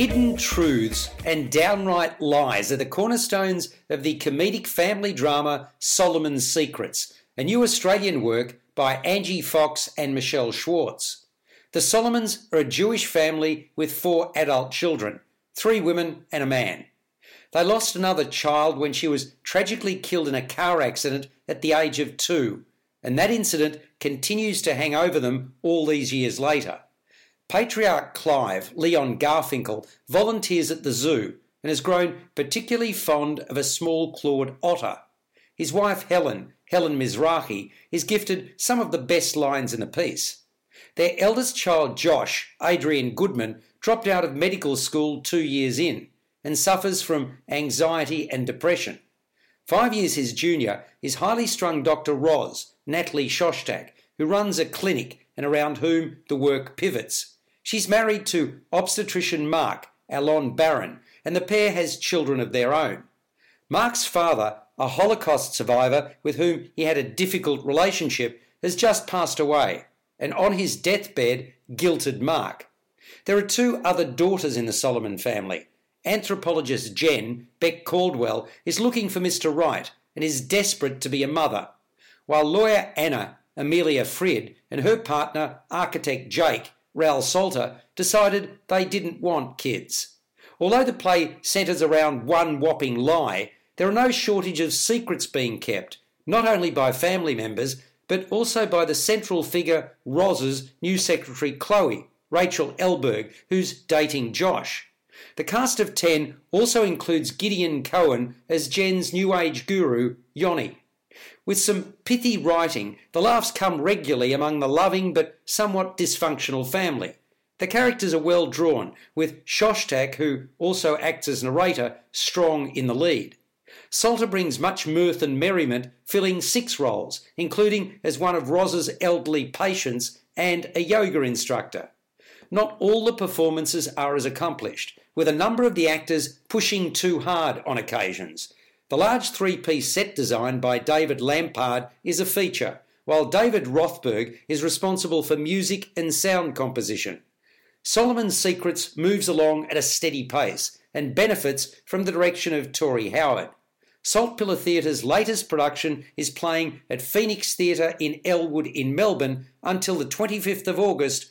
Hidden truths and downright lies are the cornerstones of the comedic family drama Solomon's Secrets, a new Australian work by Angie Fox and Michelle Schwartz. The Solomons are a Jewish family with four adult children, three women and a man. They lost another child when she was tragically killed in a car accident at the age of two, and that incident continues to hang over them all these years later. Patriarch Clive, Leon Garfinkel, volunteers at the zoo and has grown particularly fond of a small clawed otter. His wife Helen, Helen Mizrahi, is gifted some of the best lines in the piece. Their eldest child Josh, Adrian Goodman, dropped out of medical school two years in and suffers from anxiety and depression. Five years his junior is highly strung Dr. Roz, Natalie Shostak, who runs a clinic and around whom the work pivots. She's married to obstetrician Mark, Alon Barron, and the pair has children of their own. Mark's father, a Holocaust survivor with whom he had a difficult relationship, has just passed away, and on his deathbed guilted Mark. There are two other daughters in the Solomon family. Anthropologist Jen, Beck Caldwell, is looking for Mr. Right and is desperate to be a mother, while lawyer Anna, Amelia Frid, and her partner, architect Jake, Raoul Salter, decided they didn't want kids. Although the play centres around one whopping lie, there are no shortage of secrets being kept, not only by family members, but also by the central figure Roz's new secretary Chloe, Rachel Elberg, who's dating Josh. The cast of 10 also includes Gideon Cohen as Jen's New Age guru, Yoni. With some pithy writing, the laughs come regularly among the loving but somewhat dysfunctional family. The characters are well drawn, with Shostak, who also acts as narrator, strong in the lead. Salter brings much mirth and merriment, filling six roles, including as one of Roz's elderly patients and a yoga instructor. Not all the performances are as accomplished, with a number of the actors pushing too hard on occasions. The large three piece set design by David Lampard is a feature, while David Rothberg is responsible for music and sound composition. Solomon's Secrets moves along at a steady pace and benefits from the direction of Tori Howard. Salt Pillar Theatre's latest production is playing at Phoenix Theatre in Elwood in Melbourne until the 25th of August